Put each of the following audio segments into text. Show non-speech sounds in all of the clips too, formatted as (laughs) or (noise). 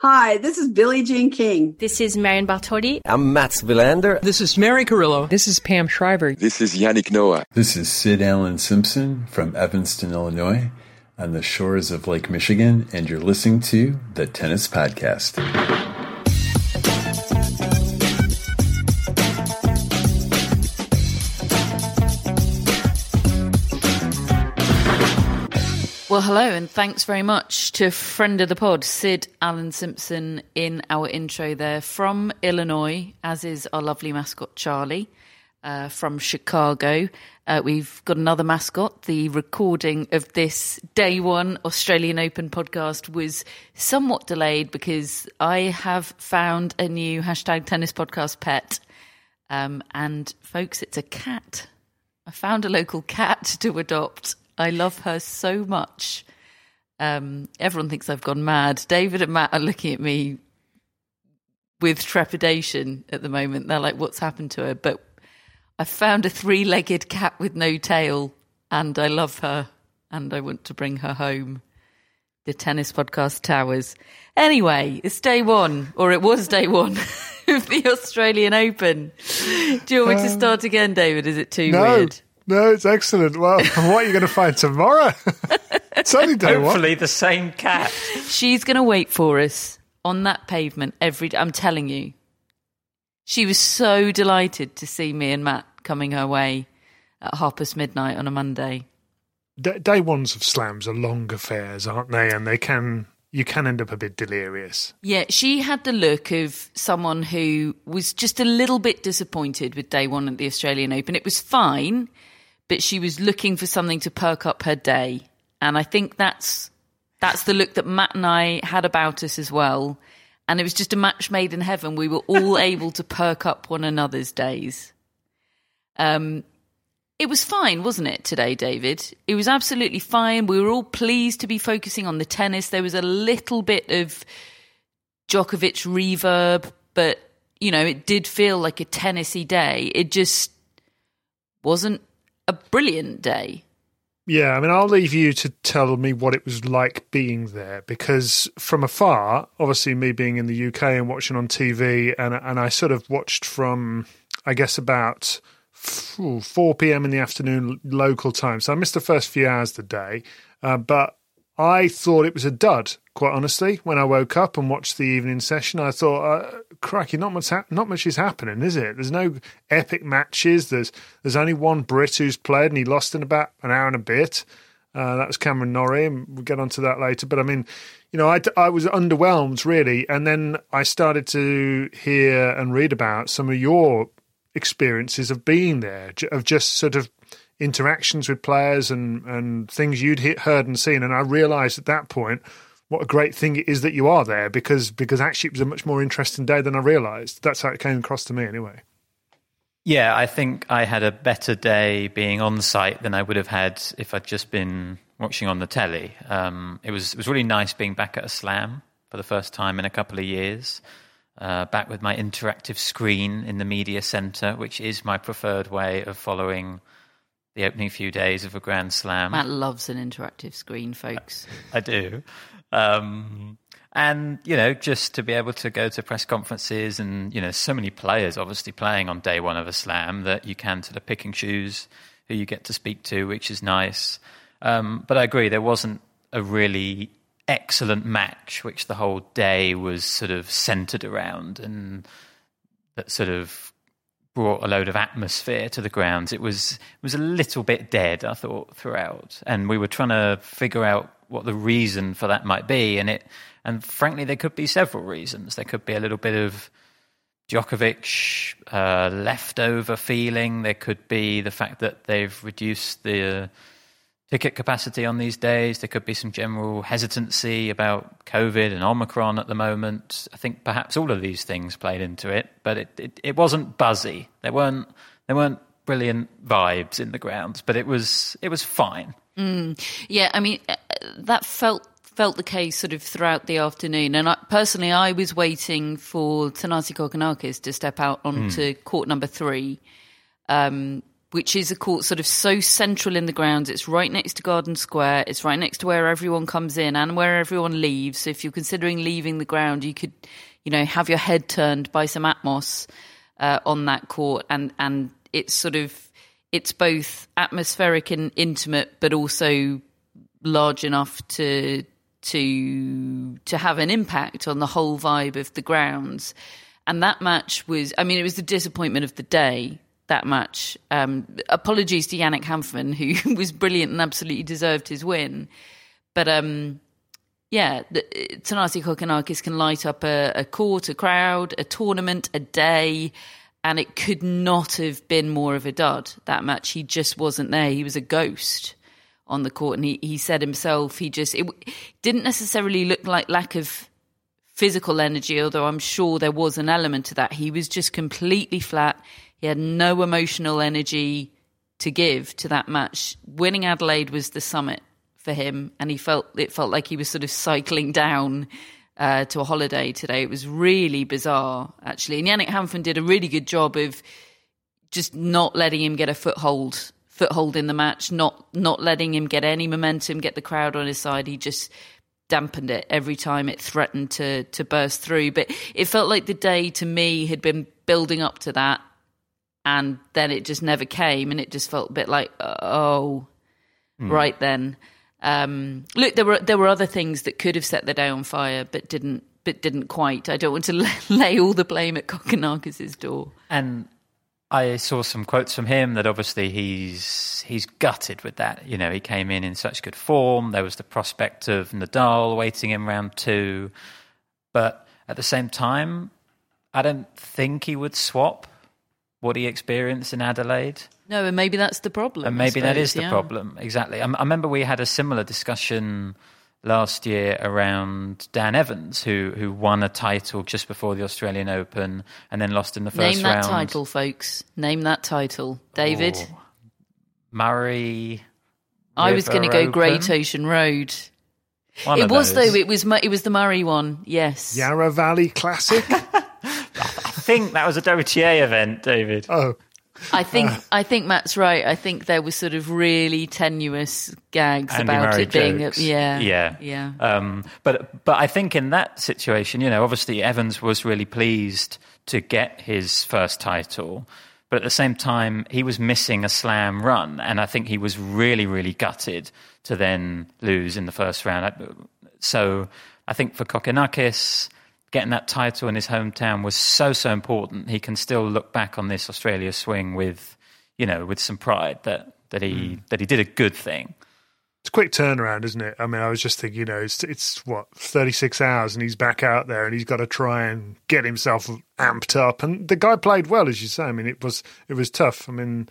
Hi, this is Billie Jean King. This is Marion Bartoli. I'm Mats Wilander. This is Mary Carillo. This is Pam Shriver. This is Yannick Noah. This is Sid Allen Simpson from Evanston, Illinois, on the shores of Lake Michigan, and you're listening to the Tennis Podcast. Well, hello, and thanks very much to friend of the pod, Sid Allen Simpson, in our intro there from Illinois, as is our lovely mascot, Charlie, uh, from Chicago. Uh, we've got another mascot. The recording of this day one Australian Open podcast was somewhat delayed because I have found a new hashtag tennis podcast pet. Um, and folks, it's a cat. I found a local cat to adopt I love her so much. Um, everyone thinks I've gone mad. David and Matt are looking at me with trepidation at the moment. They're like, what's happened to her? But I found a three legged cat with no tail, and I love her, and I want to bring her home. The Tennis Podcast Towers. Anyway, it's day one, or it was day one (laughs) of the Australian Open. Do you want me to um, start again, David? Is it too no. weird? No, it's excellent. Well, (laughs) what are you going to find tomorrow? (laughs) it's only day Hopefully, one. the same cat. She's going to wait for us on that pavement every day. I'm telling you. She was so delighted to see me and Matt coming her way at half past midnight on a Monday. day ones of slams are long affairs, aren't they? And they can you can end up a bit delirious. Yeah, she had the look of someone who was just a little bit disappointed with day one at the Australian Open. It was fine but she was looking for something to perk up her day. And I think that's that's the look that Matt and I had about us as well. And it was just a match made in heaven. We were all (laughs) able to perk up one another's days. Um, it was fine, wasn't it, today, David? It was absolutely fine. We were all pleased to be focusing on the tennis. There was a little bit of Djokovic reverb, but, you know, it did feel like a tennisy day. It just wasn't a brilliant day. Yeah, I mean, I'll leave you to tell me what it was like being there because from afar, obviously, me being in the UK and watching on TV, and and I sort of watched from, I guess, about 4 p.m. in the afternoon local time. So I missed the first few hours of the day, uh, but I thought it was a dud, quite honestly. When I woke up and watched the evening session, I thought, uh, "Cracky, not much, ha- not much is happening, is it? There's no epic matches. There's there's only one Brit who's played, and he lost in about an hour and a bit. Uh, that was Cameron Norrie, and we'll get onto that later. But I mean, you know, I, I was underwhelmed really, and then I started to hear and read about some of your experiences of being there, of just sort of interactions with players and, and things you'd hit, heard and seen. And I realised at that point what a great thing it is that you are there because because actually it was a much more interesting day than I realised. That's how it came across to me anyway. Yeah, I think I had a better day being on site than I would have had if I'd just been watching on the telly. Um, it was it was really nice being back at a slam for the first time in a couple of years. Uh, back with my interactive screen in the media centre, which is my preferred way of following the opening few days of a Grand Slam. Matt loves an interactive screen, folks. (laughs) I do. Um, and, you know, just to be able to go to press conferences and, you know, so many players obviously playing on day one of a slam that you can sort of pick and choose who you get to speak to, which is nice. Um, but I agree, there wasn't a really excellent match, which the whole day was sort of centered around, and that sort of brought a load of atmosphere to the grounds. It was it was a little bit dead, I thought, throughout, and we were trying to figure out what the reason for that might be, and it and frankly, there could be several reasons. There could be a little bit of Djokovic uh, leftover feeling. There could be the fact that they've reduced the ticket capacity on these days. There could be some general hesitancy about COVID and Omicron at the moment. I think perhaps all of these things played into it, but it, it, it wasn't buzzy. There weren't there weren't brilliant vibes in the grounds, but it was it was fine. Mm. Yeah, I mean uh, that felt felt the case sort of throughout the afternoon. And I, personally, I was waiting for Thanasi Kokkinakis to step out onto mm. court number three, um, which is a court sort of so central in the grounds. It's right next to Garden Square. It's right next to where everyone comes in and where everyone leaves. So if you're considering leaving the ground, you could, you know, have your head turned by some atmos uh, on that court, and and it's sort of it's both atmospheric and intimate, but also large enough to to to have an impact on the whole vibe of the grounds. And that match was, I mean, it was the disappointment of the day. That much. Um, apologies to Yannick Hanfmann, who (laughs) was brilliant and absolutely deserved his win. But um, yeah, Thanasi Kokkinakis can light up a, a court, a crowd, a tournament, a day, and it could not have been more of a dud. That match, he just wasn't there. He was a ghost on the court, and he, he said himself he just it didn't necessarily look like lack of physical energy, although I'm sure there was an element to that. He was just completely flat. He had no emotional energy to give to that match. Winning Adelaide was the summit for him, and he felt it felt like he was sort of cycling down. Uh, to a holiday today. It was really bizarre, actually. And Yannick Hanfmann did a really good job of just not letting him get a foothold foothold in the match, not not letting him get any momentum, get the crowd on his side. He just dampened it every time it threatened to to burst through. But it felt like the day to me had been building up to that, and then it just never came, and it just felt a bit like oh, mm. right then. Um, look, there were there were other things that could have set the day on fire, but didn't but didn't quite. I don't want to (laughs) lay all the blame at Kokkinakis's door. And I saw some quotes from him that obviously he's he's gutted with that. You know, he came in in such good form. There was the prospect of Nadal waiting in round two, but at the same time, I don't think he would swap what he experienced in Adelaide. No, and maybe that's the problem. And maybe suppose, that is the yeah. problem. Exactly. I, I remember we had a similar discussion last year around Dan Evans, who who won a title just before the Australian Open and then lost in the first Name that round. title, folks. Name that title, David. Oh. Murray. I was going to go River Great Ocean Road. One it of was those. though. It was it was the Murray one. Yes. Yarra Valley Classic. (laughs) I think that was a WTA event, David. oh, I think I think Matt's right. I think there was sort of really tenuous gags Andy about Murray it being. A, jokes. yeah. yeah, Yeah. Um, but but I think in that situation, you know, obviously Evans was really pleased to get his first title, but at the same time, he was missing a slam run, and I think he was really really gutted to then lose in the first round. So I think for Kokkinakis. Getting that title in his hometown was so so important. He can still look back on this Australia swing with, you know, with some pride that that he hmm. that he did a good thing. it's a quick turnaround, isn't it? I mean, I was just thinking, you know, it's, it's what thirty six hours, and he's back out there, and he's got to try and get himself amped up. And the guy played well, as you say. I mean, it was it was tough. I mean,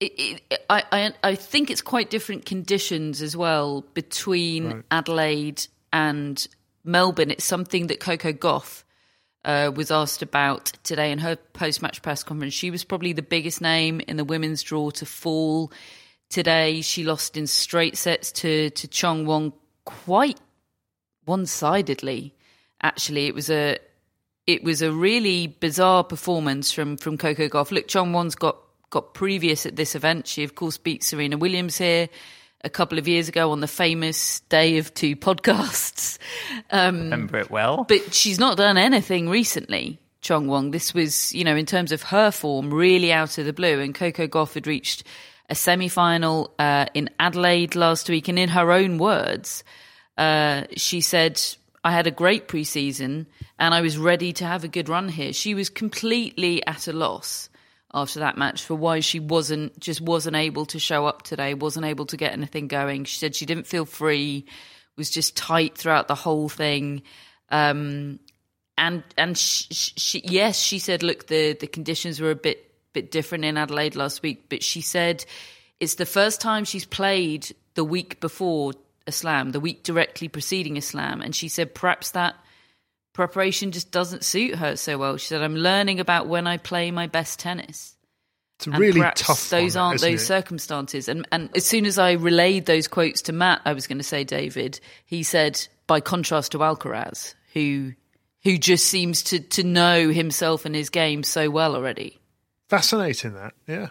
It, it, I, I I think it's quite different conditions as well between Right. Adelaide and Melbourne. It's something that Coco Gauff uh, was asked about today in her post-match press conference. She was probably the biggest name in the women's draw to fall today. She lost in straight sets to to Qiang Wang quite one-sidedly. Actually, it was a it was a really bizarre performance from from Coco Gauff. Look, Qiang Wang's got got previous at this event. She of course beat Serena Williams here a couple of years ago on the famous day of two podcasts. (laughs) Um, Remember it well. but she's not done anything recently, Qiang Wang. This was, you know, in terms of her form, really out of the blue. And Coco Gauff had reached a semi final uh, in Adelaide last week. And in her own words, Uh, she said, I had a great preseason and I was ready to have a good run here. She was completely at a loss after that match for why she wasn't just wasn't able to show up today, wasn't able to get anything going. She said she didn't feel free, was just tight throughout the whole thing. Um, and and she, she, yes, she said, look, the the conditions were a bit bit different in Adelaide last week, but she said it's the first time she's played the week before a slam, the week directly preceding a slam, and she said perhaps that preparation just doesn't suit her so well. She said, I'm learning about when I play my best tennis. It's a really tough. Those one, aren't those it? circumstances. And and as soon as I relayed those quotes to Matt, I was going to say David. He said, by contrast to Alcaraz, who who just seems to to know himself and his game so well already. Fascinating that, yeah.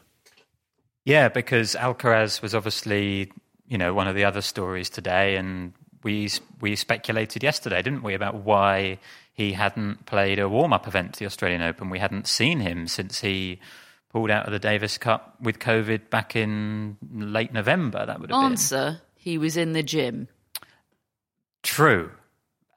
Yeah, because Alcaraz was obviously, you know, one of the other stories today, and we we speculated yesterday, didn't we, about why he hadn't played a warm up event to the Australian Open. We hadn't seen him since he pulled out of the Davis Cup with COVID back in late November. That would have Answer: been. He was in the gym. True.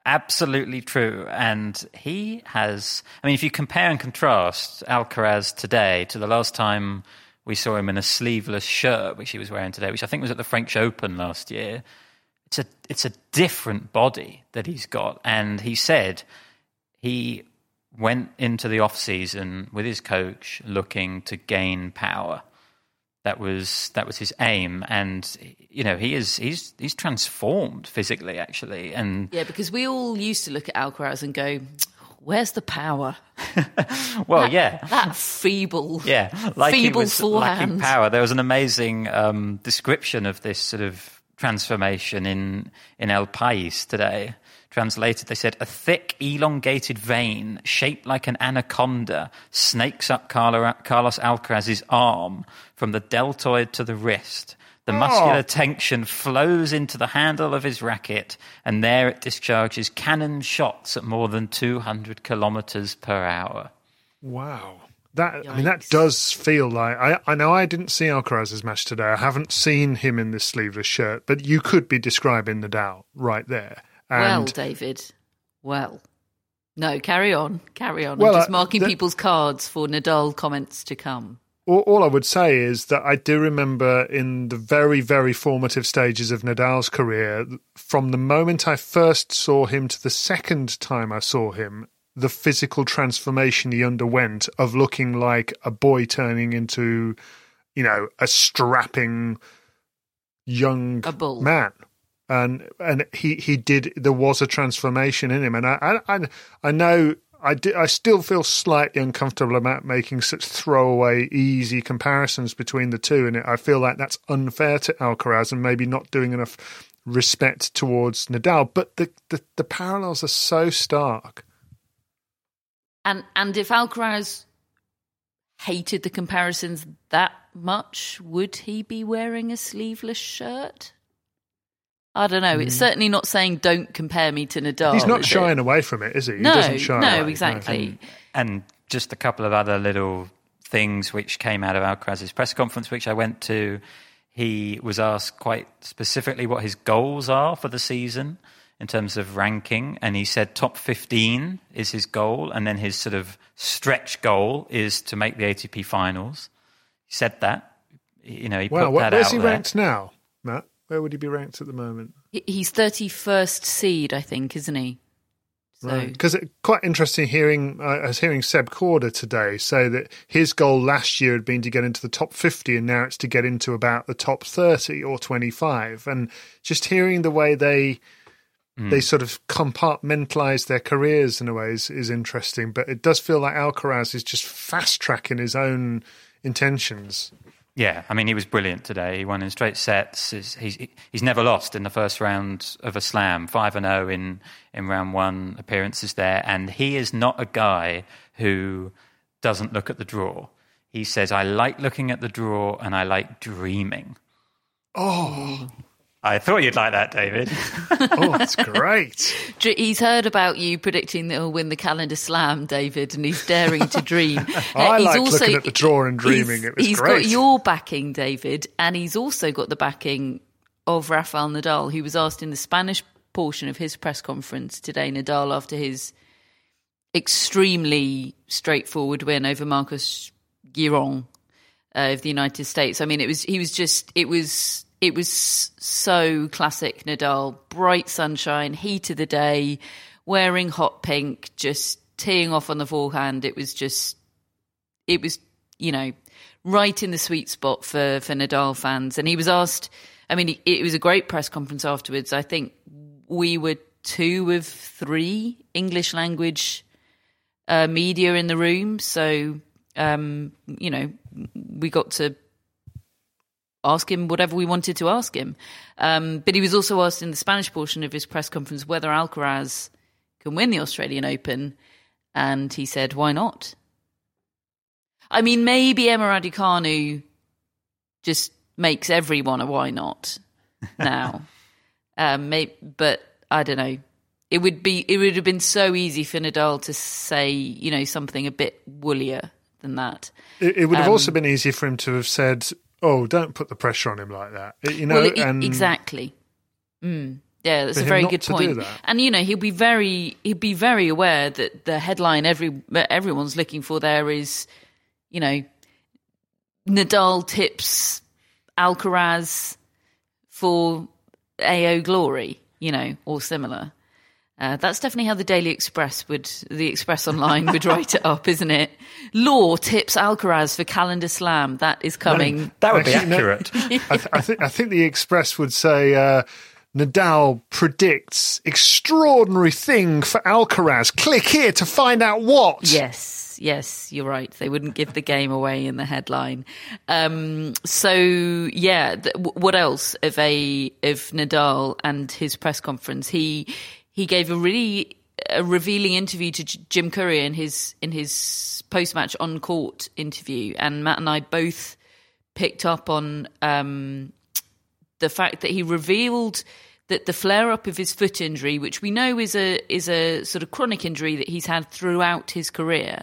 Absolutely true. And he has, I mean, if you compare and contrast Alcaraz today to the last time we saw him in a sleeveless shirt, which he was wearing today, which I think was at the French Open last year, it's a, it's a different body that he's got. And he said he went into the off season with his coach looking to gain power. That was that was his aim, and you know he is he's he's transformed physically actually, and yeah, because we all used to look at Alcaraz and go, "Where's the power?" (laughs) well, that, yeah, that feeble, yeah, like feeble was lacking power. There was an amazing um, description of this sort of transformation in in El País today Translated, they said, a thick, elongated vein shaped like an anaconda snakes up Carlos Alcaraz's arm from the deltoid to the wrist. The oh. muscular tension flows into the handle of his racket, and there it discharges cannon shots at more than 200 kilometers per hour. Wow. That I mean, that does feel like I, I know I didn't see Alcaraz's match today. I haven't seen him in this sleeveless shirt, but you could be describing Nadal right there. And well, David. Well. No, carry on. Carry on. Well, I'm just uh, marking the, people's cards for Nadal comments to come. All, all, I would say is that I do remember in the very, very formative stages of Nadal's career, from the moment I first saw him to the second time I saw him, the physical transformation he underwent of looking like a boy turning into, you know, a strapping young man and and he he did there was a transformation in him and i i i know I, do, I still feel slightly uncomfortable about making such throwaway, easy comparisons between the two, and I feel like that's unfair to Alcaraz and maybe not doing enough respect towards Nadal. But the, the, the parallels are so stark. And and if Alcaraz hated the comparisons that much, would he be wearing a sleeveless shirt? I don't know. It's hmm. certainly not saying don't compare me to Nadal. He's not shying it? away from it, is he? No, he doesn't shy no, away. exactly. And, and, just a couple of other little things which came out of Alcaraz's press conference, which I went to. He was asked quite specifically what his goals are for the season in terms of ranking, and he said top 15 is his goal, and then his sort of stretch goal is to make the ATP finals. He said that. You know, he well, put that where's out he there. ranked now, Matt? Where would he be ranked at the moment? He's 31st seed, I think, isn't he? So. Right. Because quite interesting hearing, uh, I was hearing Seb Korda today say that his goal last year had been to get into the top 50 and now it's to get into about the top 30 or 25. And just hearing the way they mm. they sort of compartmentalize their careers in a way is, is interesting. But it does feel like Alcaraz is just fast tracking his own intentions. Yeah, I mean, he was brilliant today. He won in straight sets. He's, he's, he's never lost in the first round of a slam, 5 and 0 in, in round one appearances there. And he is not a guy who doesn't look at the draw. He says, I like looking at the draw and I like dreaming. Oh. I thought you'd like that, David. (laughs) oh, that's great. He's heard about you predicting that he'll win the calendar slam, David, and he's daring to dream. (laughs) I he's like also, looking at the draw and dreaming. It was he's great. got your backing, David, and he's also got the backing of Rafael Nadal, who was asked in the Spanish portion of his press conference today, Nadal, after his extremely straightforward win over Marcos Giron uh, of the United States. I mean, it was he was just it was it was so classic Nadal, bright sunshine, heat of the day, wearing hot pink, just teeing off on the forehand. It was just it was you know right in the sweet spot for for Nadal fans. And he was asked. I mean, it was a great press conference afterwards. I think we were two of three English language uh, media in the room, so um, you know we got to ask him whatever we wanted to ask him. Um, but he was also asked in the Spanish portion of his press conference whether Alcaraz can win the Australian Open, and he said, "Why not?" I mean, maybe Emma Raducanu just makes everyone a why not (laughs) now. um, may, but I don't know. It would be it would have been so easy for Nadal to say you know something a bit woollier than that. It, it would have Um, also been easier for him to have said, "Oh, don't put the pressure on him like that." You know, well, e- and exactly. Mm. Yeah, that's a very good point. And you know, he'll be very he'll be very aware that the headline every everyone's looking for there is, you know, Nadal tips Alcaraz for AO glory, you know, or similar. Uh, that's definitely how the Daily Express would, the Express Online would write it up, isn't it? Law tips Alcaraz for calendar slam. That is coming. That would be Actually, no. accurate. I, th- I, think I think the Express would say uh, Nadal predicts extraordinary thing for Alcaraz. Click here to find out what. Yes, yes, you're right. They wouldn't give the game away in the headline. Um, so yeah, th- what else of a of Nadal and his press conference? He he gave a really a revealing interview to J- Jim Courier in his in his post match on court interview, and Matt and I both picked up on um, the fact that he revealed that the flare up of his foot injury, which we know is a is a sort of chronic injury that he's had throughout his career,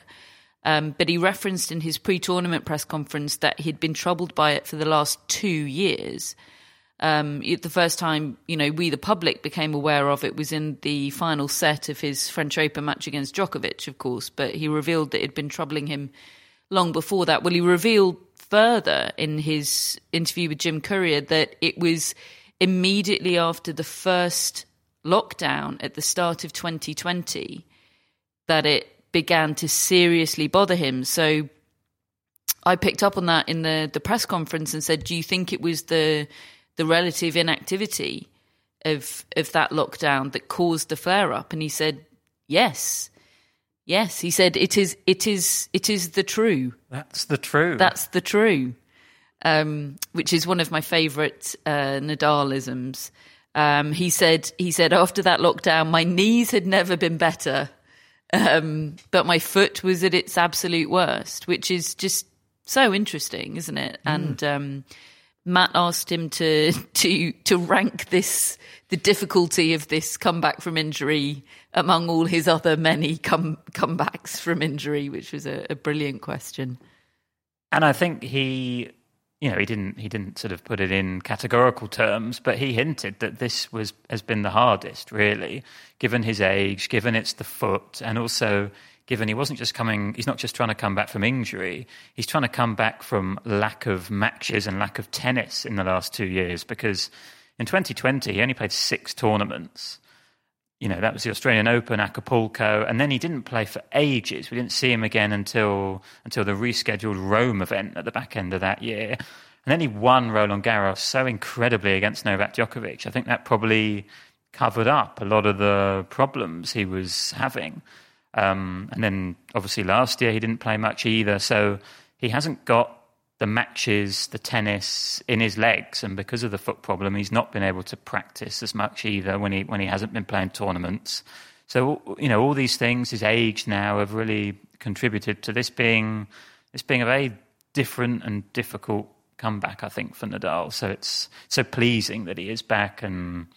um, but he referenced in his pre-tournament press conference that he'd been troubled by it for the last two years. Um, the first time, you know, we the public became aware of it was in the final set of his French Open match against Djokovic, of course. But he revealed that it had been troubling him long before that. Well, he revealed further in his interview with Jim Courier that it was immediately after the first lockdown at the start of 2020 that it began to seriously bother him. So I picked up on that in the, the press conference and said, "Do you think it was the the relative inactivity of of that lockdown that caused the flare up?" And he said, "Yes, yes." He said, "It is, it is, it is the true. That's the true That's the true." Um, which is one of my favourite uh, Nadalisms. Um, he said, he said after that lockdown, my knees had never been better um, but my foot was at its absolute worst, which is just so interesting, isn't it? And um, Matt asked him to (laughs) to to rank this the difficulty of this comeback from injury among all his other many come comebacks from injury, which was a, a brilliant question. And I think he, you know, he didn't he didn't sort of put it in categorical terms, but he hinted that this was has been the hardest, really, given his age, given it's the foot, and also given he wasn't just coming. He's not just trying to come back from injury. He's trying to come back from lack of matches and lack of tennis in the last two years. Because in 2020 he only played six tournaments you know, that was the Australian Open, Acapulco, and then he didn't play for ages. We didn't see him again until until the rescheduled Rome event at the back end of that year. And then he won Roland Garros so incredibly against Novak Djokovic. I think that probably covered up a lot of the problems he was having. Um, and then obviously last year he didn't play much either. So he hasn't got the matches, the tennis in his legs, and because of the foot problem, he's not been able to practice as much either when he when he hasn't been playing tournaments. So you know all these things, his age now, have really contributed to this being this being a very different and difficult comeback, I think, for Nadal. So it's so pleasing that he is back and.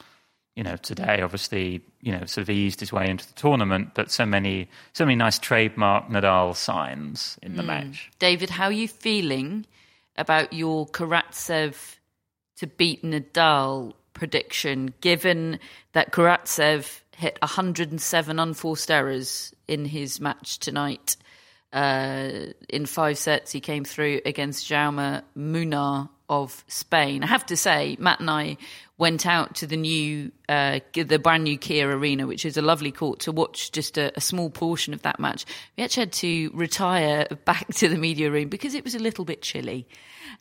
You know, today obviously, you know, sort of eased his way into the tournament, but so many, so many nice trademark Nadal signs in the match. David, how are you feeling about your Karatsev to beat Nadal prediction, given that Karatsev hit 107 unforced errors in his match tonight. Uh, in five sets, he came through against Jaume Munar of Spain. I have to say, Matt and I went out to the new, uh, the brand new Kia Arena, which is a lovely court, to watch just a, a, small portion of that match. We actually had to retire back to the media room because it was a little bit chilly.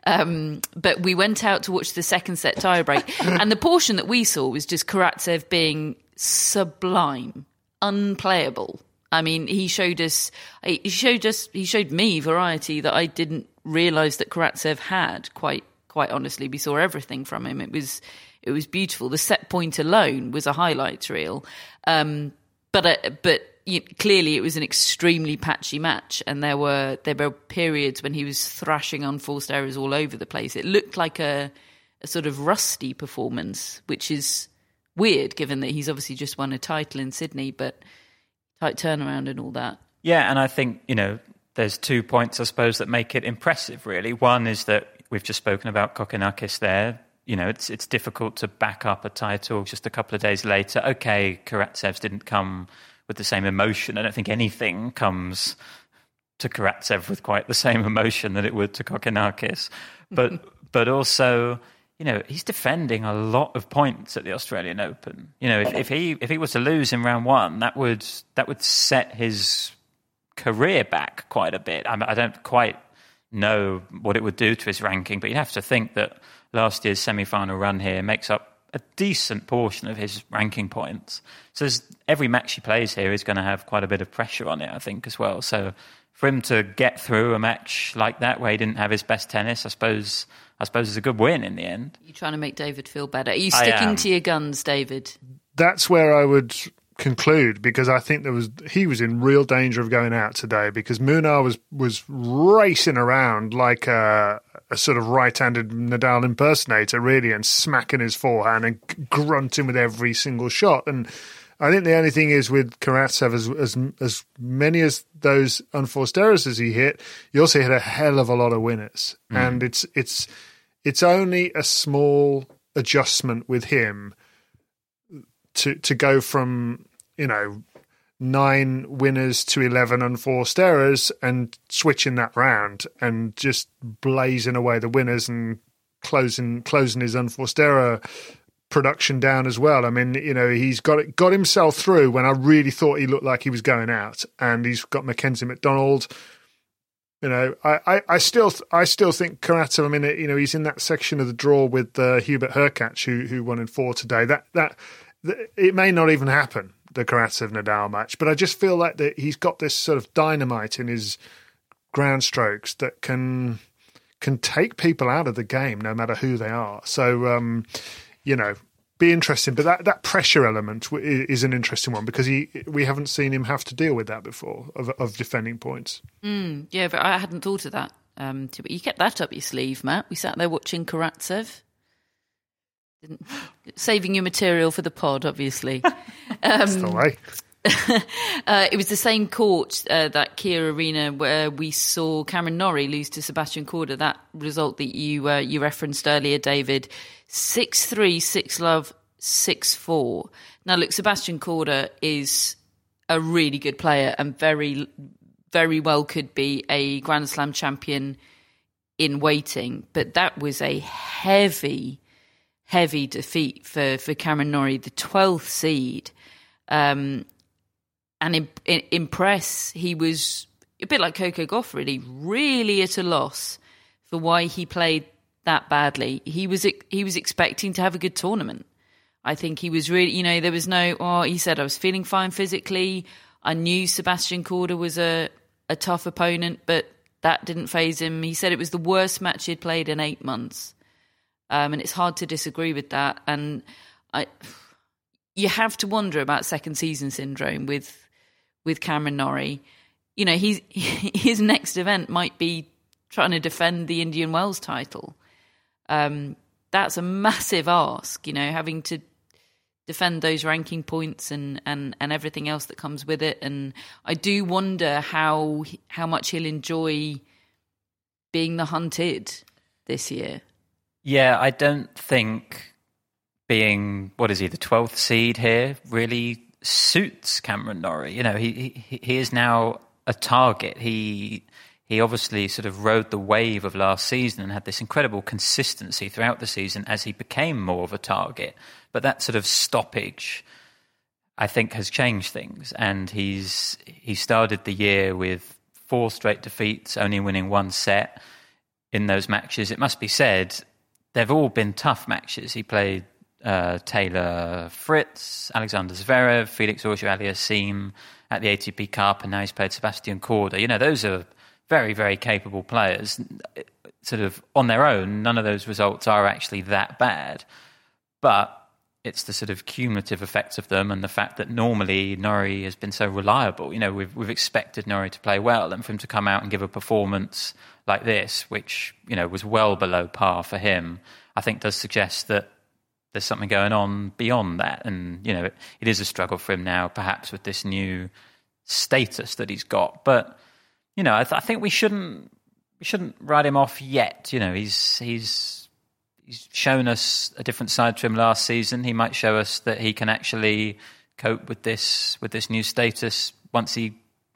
Um, but we went out to watch the second set tiebreak, (laughs) and the portion that we saw was just Karatsev being sublime, unplayable. I mean, he showed us, he showed us, he showed me variety that I didn't realise that Karatsev had. Quite, quite honestly, we saw everything from him. It was, it was beautiful. The set point alone was a highlights reel. Um, but, uh, but you, clearly it was an extremely patchy match, and there were there were periods when he was thrashing unforced errors all over the place. It looked like a, a sort of rusty performance, which is weird given that he's obviously just won a title in Sydney, but tight turnaround and all that. Yeah, and I think, you know, there's two points, I suppose, that make it impressive, really. One is that we've just spoken about Kokkinakis there. You know, it's it's difficult to back up a title just a couple of days later. Okay, Karatsev's didn't come with the same emotion. I don't think anything comes to Karatsev with quite the same emotion that it would to Kokkinakis. But (laughs) but also you know, he's defending a lot of points at the Australian Open. You know, if, if he if he was to lose in round one, that would that would set his career back quite a bit. I, I don't quite know what it would do to his ranking, but you'd have to think that last year's semi-final run here makes up a decent portion of his ranking points. So every match he plays here is going to have quite a bit of pressure on it, I think, as well. So for him to get through a match like that where he didn't have his best tennis, I suppose I suppose it's a good win in the end. You're trying to make David feel better. Are you sticking to your guns, David? That's where I would conclude because I think there was he was in real danger of going out today because Munar was was racing around like a, a sort of right-handed Nadal impersonator, really, and smacking his forehand and grunting with every single shot. And I think the only thing is with Karatsev, as, as as many as those unforced errors as he hit, he also hit a hell of a lot of winners, mm. and it's it's it's only a small adjustment with him to to go from you know nine winners to 11 unforced errors and switching that round and just blazing away the winners and closing closing his unforced error production down as well. I mean, you know, he's got got himself through when I really thought he looked like he was going out, and he's got Mackenzie McDonald you know, I, I, I, still I still think Karatsev. I mean, you know, he's in that section of the draw with uh, Hubert Hurkacz, who who won in four today. That that it may not even happen the Karatsev Nadal match, but I just feel like that he's got this sort of dynamite in his ground strokes that can can take people out of the game, no matter who they are. So, um, you know, be interesting. But that, that pressure element is an interesting one because he we haven't seen him have to deal with that before of, of defending points. Mm, yeah, but I hadn't thought of that. Um, too, but you kept that up your sleeve, Matt. We sat there watching Karatsev. (gasps) Saving your material for the pod, obviously. (laughs) Um, the way. (laughs) uh, it was the same court, uh, that Kia Arena, where we saw Cameron Norrie lose to Sebastian Korda. That result that you uh, you referenced earlier, David, six three, six love, six four. Now, look, Sebastian Korda is a really good player and very, very well could be a Grand Slam champion in waiting. But that was a heavy, heavy defeat for for Cameron Norrie, the twelfth seed. Um, and in, in, impress. He was a bit like Coco Gauff, really, really at a loss for why he played that badly. He was he was expecting to have a good tournament. I think he was really, you know, there was no. Oh, he said I was feeling fine physically. I knew Sebastian Korda was a a tough opponent, but that didn't phase him. He said it was the worst match he'd played in eight months, um, and it's hard to disagree with that. And I, you have to wonder about second season syndrome with with Cameron Norrie, you know, he's, (laughs) his next event might be trying to defend the Indian Wells title. Um, that's a massive ask, you know, having to defend those ranking points and, and, and everything else that comes with it. And I do wonder how how much he'll enjoy being the hunted this year. Yeah, I don't think being what is he the twelfth seed here really suits Cameron Norrie. You know, he he, he is now a target. He he obviously sort of rode the wave of last season and had this incredible consistency throughout the season as he became more of a target. But that sort of stoppage, I think, has changed things. And he's he started the year with four straight defeats, only winning one set in those matches. It must be said they've all been tough matches. He played uh, Taylor Fritz, Alexander Zverev, Felix Auger-Aliassime at the ATP Cup, and now he's played Sebastian Korda. You know, those are very, very capable players. Sort of on their own, none of those results are actually that bad. But it's the sort of cumulative effects of them and the fact that normally Norrie has been so reliable. You know, we've, we've expected Norrie to play well and for him to come out and give a performance like this, which, you know, was well below par for him, I think does suggest that there's something going on beyond that. And, you know, it, it is a struggle for him now, perhaps with this new status that he's got. But, you know, I, th- I think we shouldn't we shouldn't write him off yet. You know, he's he's he's shown us a different side to him last season. He might show us that he can actually cope with this with this new status once he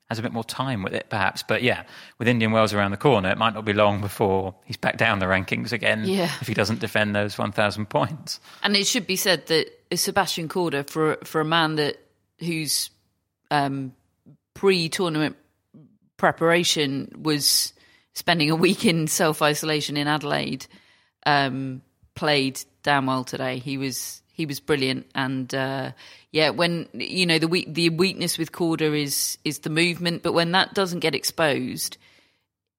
has a bit more time with it, perhaps. But yeah, with Indian Wells around the corner, it might not be long before he's back down the rankings again Yeah. if he doesn't defend those 1,000 points. And it should be said that Sebastian Korda, for for a man that whose um, pre-tournament preparation was spending a week in self isolation in Adelaide, um, played damn well today. He was he was brilliant, and uh, yeah, when you know the the weakness with Korda is is the movement, but when that doesn't get exposed,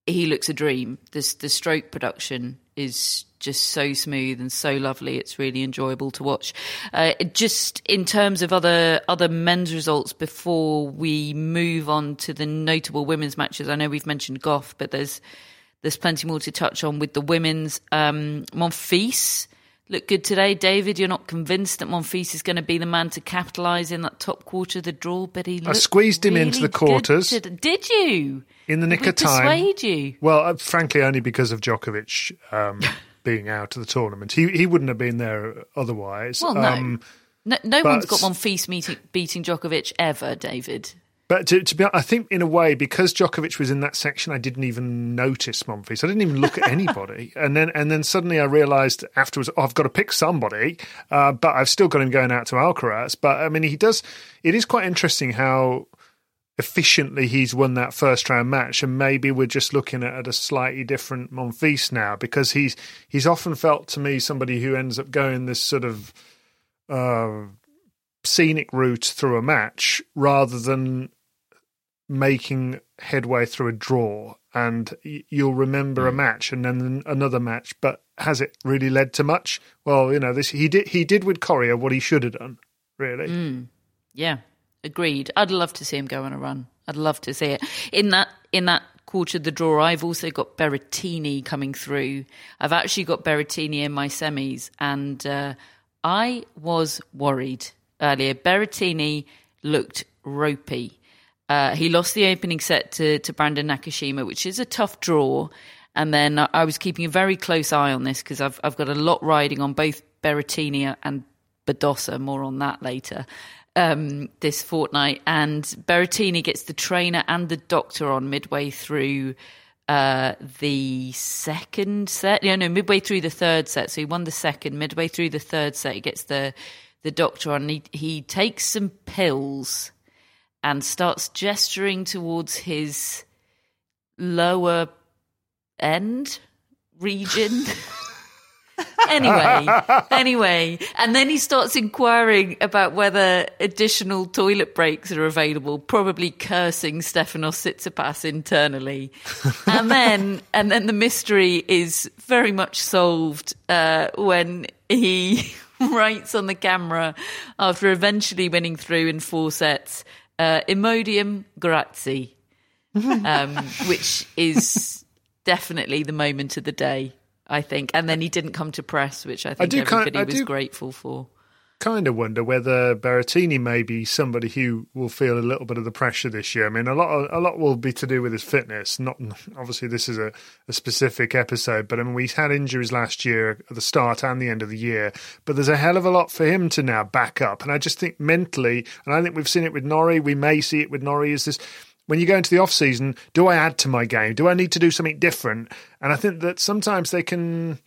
he looks a dream. This the stroke production is just so smooth and so lovely. It's really enjoyable to watch. Uh, just in terms of other other men's results, before we move on to the notable women's matches, I know we've mentioned Gauff, but there's there's plenty more to touch on with the women's. Um, Monfils looked good today. David, you're not convinced that Monfils is going to be the man to capitalise in that top quarter of the draw, but he I squeezed him really into the quarters. today. Did you? in the nick of time. Persuade you? Well, uh, frankly, only because of Djokovic um, (laughs) being out of the tournament. He he wouldn't have been there otherwise. Well, no. Um, No, no one's but- got Monfils meeting, beating Djokovic ever, David. But to, to be, I think in a way because Djokovic was in that section, I didn't even notice Monfils. I didn't even look at (laughs) anybody, and then and then suddenly I realised afterwards, oh, I've got to pick somebody. Uh, but I've still got him going out to Alcaraz. But I mean, he does. It is quite interesting how efficiently he's won that first round match, and maybe we're just looking at, at a slightly different Monfils now because he's he's often felt to me somebody who ends up going this sort of. Uh, scenic route through a match rather than making headway through a draw and you'll remember a match and then another match but has it really led to much well you know this he did he did with Coria what he should have done really Yeah, agreed. I'd love to see him go on a run. I'd love to see it in that in that quarter of the draw. I've also got Berrettini coming through. I've actually got Berrettini in my semis, and uh, I was worried earlier. Berrettini looked ropey. Uh, he lost the opening set to, to Brandon Nakashima, which is a tough draw. And then I was keeping a very close eye on this because I've I've got a lot riding on both Berrettini and Badosa. More on that later. Um, this fortnight, and Berrettini gets the trainer and the doctor on midway through uh, the second set. No, no, midway through the third set. So he won the second. Midway through the third set, he gets the the doctor on. He he takes some pills and starts gesturing towards his lower end region. (laughs) anyway, anyway, and then he starts inquiring about whether additional toilet breaks are available, probably cursing Stefanos Tsitsipas internally. (laughs) and then, and then the mystery is very much solved uh, when he (laughs) writes on the camera after eventually winning through in four sets, uh, "Imodium grazie," (laughs) um, which is definitely the moment of the day. I think, and then he didn't come to press, which I think do kind- everybody I was do- grateful for. Kind of wonder whether Berrettini may be somebody who will feel a little bit of the pressure this year. I mean, a lot of, a lot will be to do with his fitness. Not obviously this is a, a specific episode, but I mean we had injuries last year at the start and the end of the year. But there's a hell of a lot for him to now back up, and I just think mentally, and I think we've seen it with Norrie. We may see it with Norrie. Is this when you go into the off season? Do I add to my game? Do I need to do something different? And I think that sometimes they can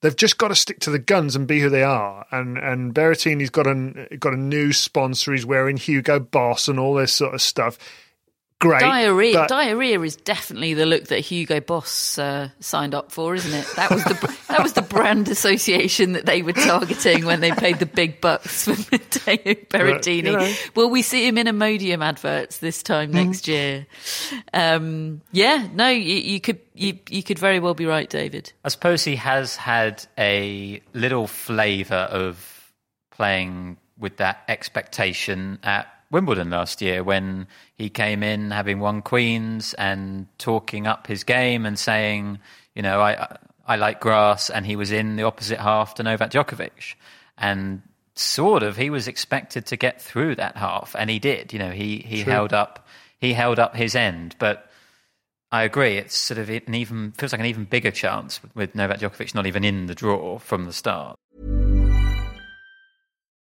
they've just got to stick to the guns and be who they are. And and Berrettini's got a got a new sponsor. He's wearing Hugo Boss and all this sort of stuff great. Diarrhea, but- diarrhea is definitely the look that Hugo Boss uh, signed up for, isn't it? That was the (laughs) that was the brand association that they were targeting when they paid the big bucks for (laughs) Matteo Berrettini. you know. Will we see him in Imodium adverts this time next year? Um, yeah, no, you, you could you you could very well be right, David. I suppose he has had a little flavour of playing with that expectation at Wimbledon last year when he came in having won Queens and talking up his game and saying, you know, I I like grass, and he was in the opposite half to Novak Djokovic, and sort of he was expected to get through that half, and he did. You know, he he True. held up he held up his end, but. I agree. It's sort of an even feels like an even bigger chance with, with Novak Djokovic not even in the draw from the start.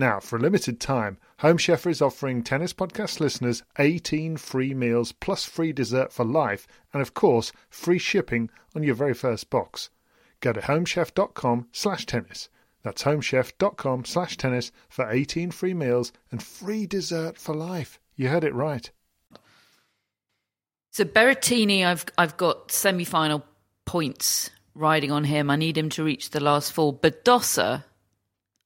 Now, for a limited time, Home Chef is offering Tennis Podcast listeners 18 free meals plus free dessert for life, and of course, free shipping on your very first box. Go to homechef.com slash tennis. That's homechef.com slash tennis for 18 free meals and free dessert for life. You heard it right. So Berrettini, I've I've got semi final points riding on him. I need him to reach the last four. Badosa,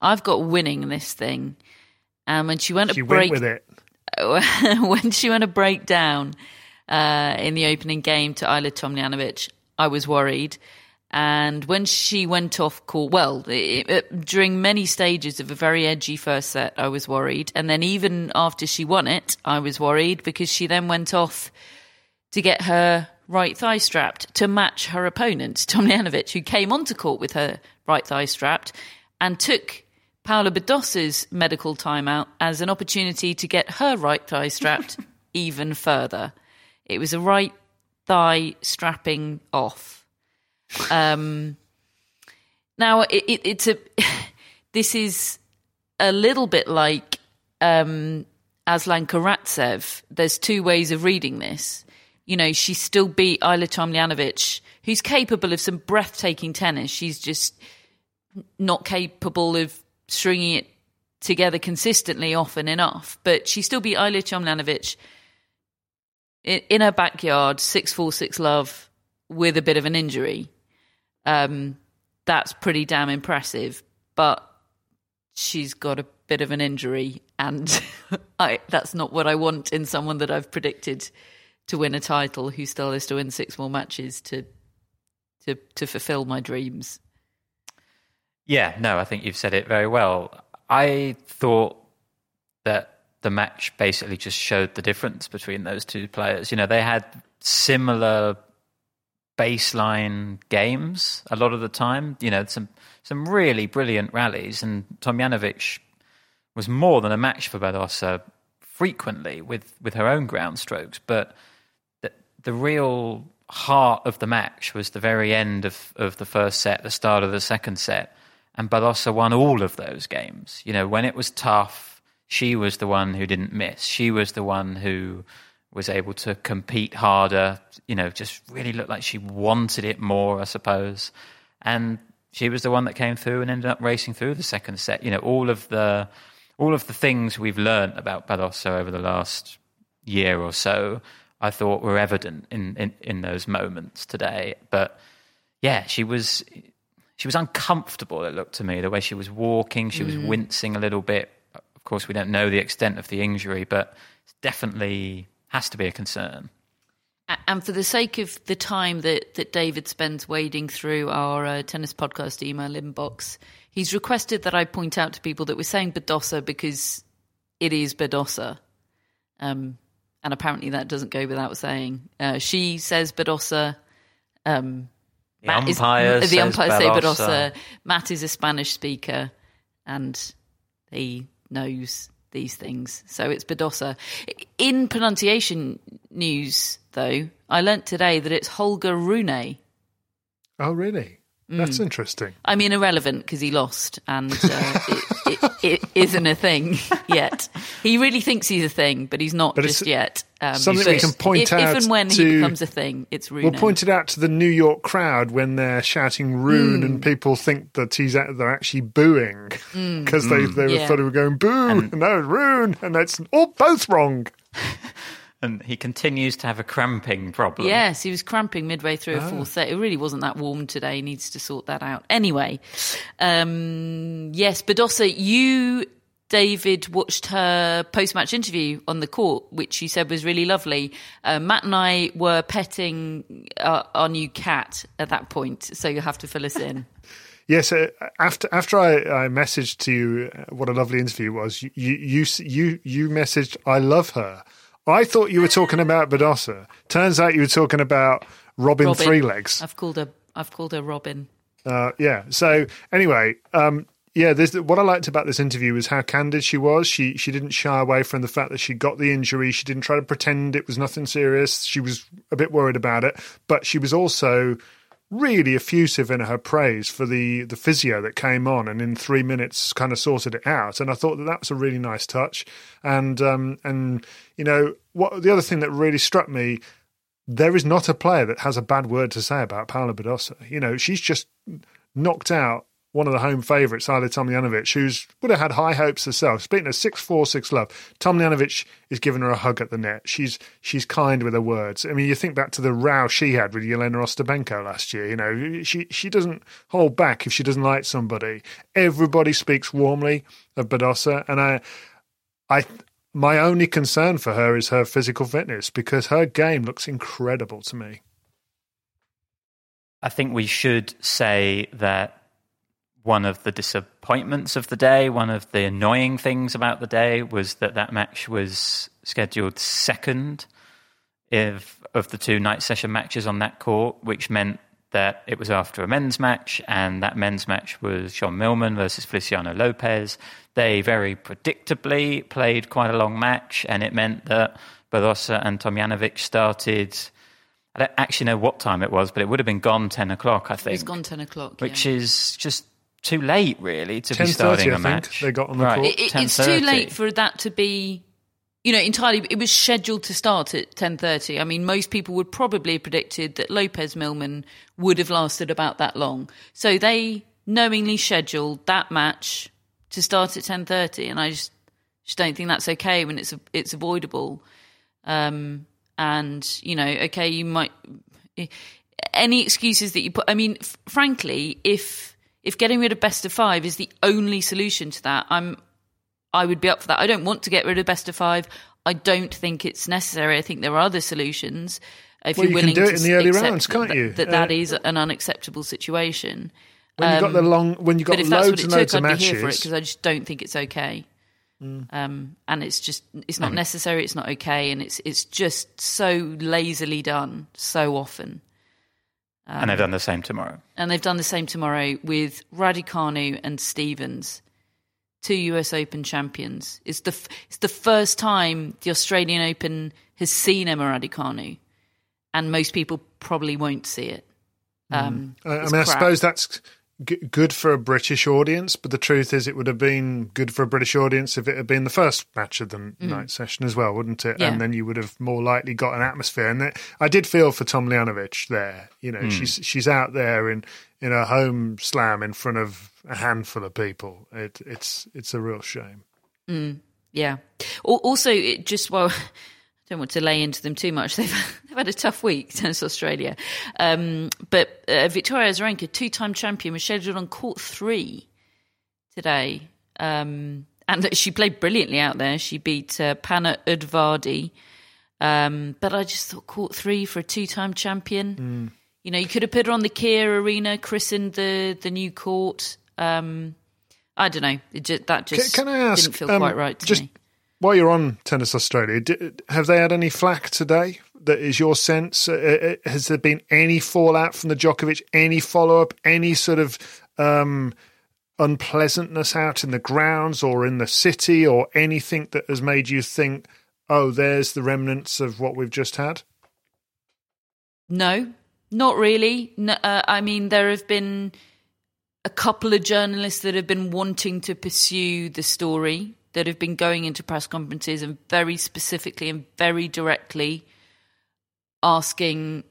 I've got winning this thing. And when she went She to went break with it. (laughs) when she went to break down uh, in the opening game to Ajla Tomljanovic, I was worried. And when she went off court, well, it, it, during many stages of a very edgy first set, I was worried. And then even after she won it, I was worried because she then went off to get her right thigh strapped to match her opponent, (laughs) Tomljanovic, who came onto court with her right thigh strapped and took Paula Badosa's medical timeout as an opportunity to get her right thigh strapped (laughs) even further. It was a right thigh strapping off. Um, now it, it, it's a. (laughs) This is a little bit like um, Aslan Karatsev. There's two ways of reading this. You know, she still beat Ajla Tomljanovic, who's capable of some breathtaking tennis. She's just not capable of stringing it together consistently often enough. But she still beat Ajla Tomljanovic in, in her backyard, six four six love, with a bit of an injury. Um, that's pretty damn impressive. But she's got a bit bit of an injury, and (laughs) I, that's not what I want in someone that I've predicted to win a title who still has to win six more matches to to to fulfill my dreams. Yeah, no, I think you've said it very well. I thought that the match basically just showed the difference between those two players. You know, they had similar baseline games a lot of the time. You know, some some really brilliant rallies, and Tomljanovic was more than a match for Badosa frequently with, with her own ground strokes. But the, the real heart of the match was the very end of, of the first set, the start of the second set. And Badosa won all of those games. You know, when it was tough, she was the one who didn't miss. She was the one who was able to compete harder, you know, just really looked like she wanted it more, I suppose. And she was the one that came through and ended up racing through the second set. You know, all of the all of the things we've learned about Badosa over the last year or so, I thought were evident in, in, in those moments today. But yeah, she was she was uncomfortable. It looked to me the way she was walking. She was mm. wincing a little bit. Of course, we don't know the extent of the injury, but it definitely has to be a concern. And for the sake of the time that, that David spends wading through our uh, tennis podcast email inbox, he's requested that I point out to people that we're saying Badosa because it is Badosa. Um, and apparently that doesn't go without saying. Uh, she says Badosa. Um, the Matt umpire, is, the umpire say Badosa. Matt is a Spanish speaker and he knows these things. So it's Badosa. In pronunciation news, though, I learnt today that it's Holger Rune. Oh, really? That's mm. interesting. I mean, irrelevant because he lost and uh, (laughs) it, it, it isn't a thing yet. He really thinks he's a thing, but he's not but just yet. Um, something we can point if, out. If and when to, he becomes a thing, it's Rune. We'll point it out to the New York crowd when they're shouting Rune mm. and people think that he's they're actually booing because mm. they, they yeah. thought they were going boo. And, (laughs) no, Rune. And that's all both wrong. (laughs) and he continues to have a cramping problem. Yes, he was cramping midway through a full ah. set. It really wasn't that warm today. He needs to sort that out. Anyway, um, yes, Badosa, you, David, watched her post match interview on the court, which you said was really lovely. Uh, Matt and I were petting our, our new cat at that point, so you'll have to fill us in. (laughs) Yes, uh, after after I, I messaged to you uh, what a lovely interview was, you you you you messaged I love her, I thought you were talking about Badosa. Turns out you were talking about Robin, Robin. Three Legs. I've called her. I've called her Robin. Uh, yeah. So anyway, um, yeah. what I liked about this interview was how candid she was. She she didn't shy away from the fact that she got the injury. She didn't try to pretend it was nothing serious. She was a bit worried about it, but she was also really effusive in her praise for the the physio that came on and in three minutes kind of sorted it out. And I thought that that was a really nice touch. And um, and you know what the other thing that really struck me. There is not a player that has a bad word to say about Paula Badosa. You know, she's just knocked out one of the home favourites, Ajla Tomljanovic, who's would have had high hopes herself. Speaking of six four six love, Tomljanovic is giving her a hug at the net. She's she's kind with her words. I mean, you think back to the row she had with Jelena Ostapenko last year. You know, she she doesn't hold back if she doesn't like somebody. Everybody speaks warmly of Badosa, and I I my only concern for her is her physical fitness because her game looks incredible to me. I think we should say that one of the disappointments of the day, one of the annoying things about the day was that that match was scheduled second of, of the two night session matches on that court, which meant that it was after a men's match, and that men's match was Sean Millman versus Feliciano Lopez. They very predictably played quite a long match, and it meant that Badosa and Tomljanovic started. I don't actually know what time it was, but it would have been gone 10 o'clock, I think. It was gone 10 o'clock. Which yeah. is just too late, really, to be starting a match. They got on the right. court. It, it's too late for that to be, you know, entirely. It was scheduled to start at ten thirty. I mean, most people would probably have predicted that Lopez Millman would have lasted about that long. So they knowingly scheduled that match to start at ten thirty, and I just just don't think that's okay when it's it's avoidable. Um, and you know, okay, you might any excuses that you put. I mean, f- frankly, if if getting rid of best of five is the only solution to that, I'm I would be up for that. I don't want to get rid of best of five. I don't think it's necessary. I think there are other solutions. If Well, you're you can do it in the early rounds, can't that, you? That that Uh, is an unacceptable situation. When you got the Um, long, when you got if that's what loads it and took, loads of I'd be here for it matches, Mm. because I just don't think it's okay. Um, and it's just it's not necessary. It's not okay, and it's it's just so lazily done so often. And they've done the same tomorrow. And they've done the same tomorrow with Raducanu and Stevens, two US Open champions. It's the f- it's the first time the Australian Open has seen Emma Raducanu, and most people probably won't see it. Um, I, I it's mean, I suppose that's g- good for a British audience, but the truth is, it would have been good for a British audience if it had been the first match of the night session as well, wouldn't it? Mm. Yeah. And then you would have more likely got an atmosphere. And it, I did feel for Tomljanovic there. You know, she's she's out there in in a home slam in front of a handful of people. It, it's it's a real shame. Yeah. Also, it just well, (laughs) I don't want to lay into them too much. (laughs) They've they've had a tough week, (laughs) Tennis Australia. Um, but uh, Victoria Azarenka, two-time champion, was scheduled on court three today, um, and she played brilliantly out there. She beat uh, Panna Udvardi. Um, but I just thought court three for a two-time champion. You know, you could have put her on the Kia Arena, christened the the new court. Um, I don't know. It ju- that Can, just can I ask? didn't feel um, quite right to just me. While you're on Tennis Australia, did, have they had any flack today? That is your sense? Uh, uh, has there been any fallout from the Djokovic? Any follow up? Any sort of um, unpleasantness out in the grounds or in the city, or anything that has made you think, "Oh, there's the remnants of what we've just had"? No, not really. No, uh, I mean, there have been a couple of journalists that have been wanting to pursue the story, that have been going into press conferences and very specifically and very directly asking.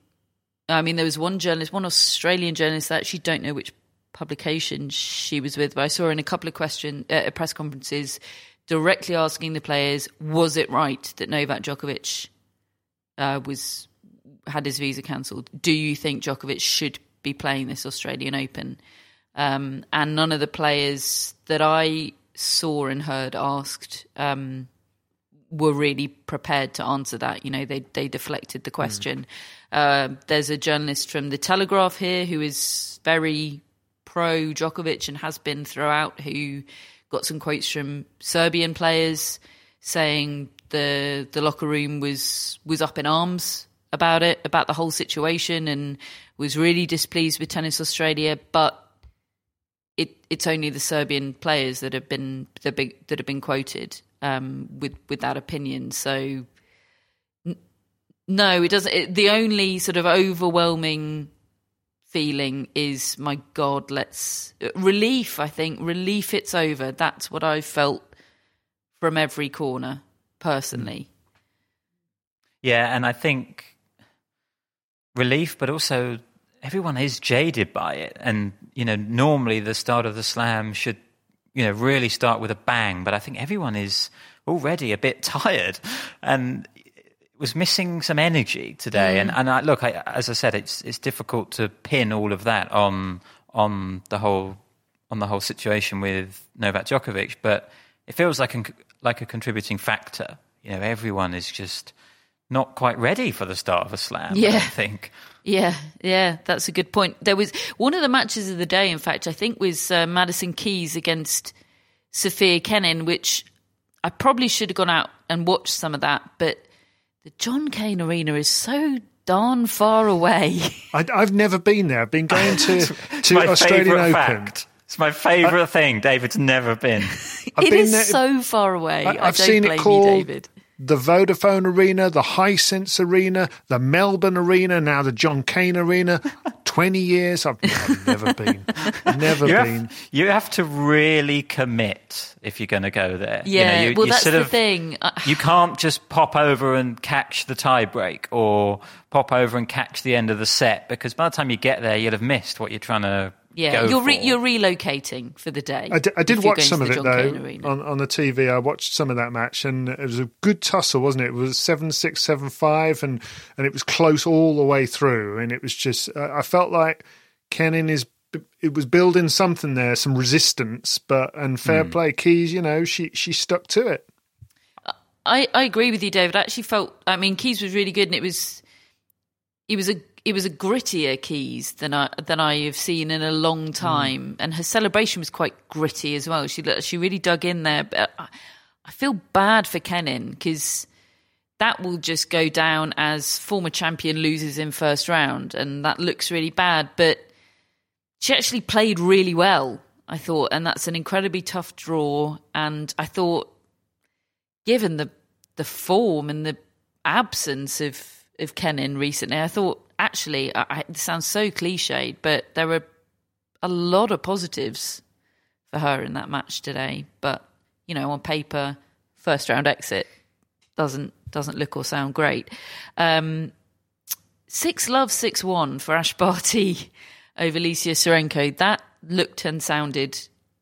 I mean, there was one journalist, one Australian journalist that I actually don't know which publication she was with, but I saw in a couple of question uh, press conferences directly asking the players, was it right that Novak Djokovic uh, was had his visa cancelled. Do you think Djokovic should be playing this Australian Open? Um, and none of the players that I saw and heard asked um, were really prepared to answer that. You know, they they deflected the question. Uh, there's a journalist from the Telegraph here who is very pro Djokovic and has been throughout. Who got some quotes from Serbian players saying the the locker room was was up in arms about it, about the whole situation, and was really displeased with Tennis Australia. But it it's only the Serbian players that have been that, that have been quoted um, with with that opinion. So n- no, it doesn't. It, the only sort of overwhelming feeling is my God, let's relief. I think relief. It's over. That's what I felt from every corner personally. Yeah, and I think relief, but also everyone is jaded by it. And, you know, normally the start of the slam should, you know, really start with a bang, but I think everyone is already a bit (laughs) tired and was missing some energy today. And, mm. and I, look, I, as I said, it's, it's difficult to pin all of that on, on the whole, on the whole situation with Novak Djokovic, but it feels like, an, like a contributing factor. You know, everyone is just not quite ready for the start of a slam. Yeah. don't think. Yeah, yeah, that's a good point. There was one of the matches of the day, in fact, I think was uh, Madison Keys against Sofia Kenin, which I probably should have gone out and watched some of that, but the John Cain Arena is so darn far away. (laughs) I, I've never been there. I've been going to (laughs) to Australian Open. fact. It's my favourite thing. David's never been. I've it been is there- so far away. I, I, have don't seen blame it called you, David. The Vodafone Arena, the Hisense Arena, the Melbourne Arena, now the John Cain Arena. (laughs) Twenty years. I've, I've never been. Never You been. have, you have to really commit if you're going to go there. You know, Yeah, you- well, you that's sort the of- thing. (laughs) You can't just pop over and catch the tie break or pop over and catch the end of the set because by the time you get there, you'll have missed what you're trying to Yeah, you're re- you're relocating for the day. I did, I did watch some of it though on, on the TV. I watched some of that match, and it was a good tussle, wasn't it? It was seven six seven five, and and it was close all the way through. And it was just uh, I felt like Kenin is it was building something there, some resistance. But and fair play, Keys. You know, she she stuck to it. I, I agree with you, David. I actually felt. I mean, Keys was really good, and it was it was a it was a grittier Keys than I than I have seen in a long mm. time, and her celebration was quite gritty as well. She she really dug in there. But I, I feel bad for Kenin because that will just go down as former champion loses in first round, and that looks really bad. But she actually played really well, I thought, and that's an incredibly tough draw. And I thought given the the form and the absence of of Kenin recently, I thought actually I, I, it sounds so cliched, but there were a lot of positives for her in that match today. But you know, on paper, first round exit doesn't doesn't look or sound great. Um, six love six one for Ash Barty (laughs) over Lesia Tsurenko. That looked and sounded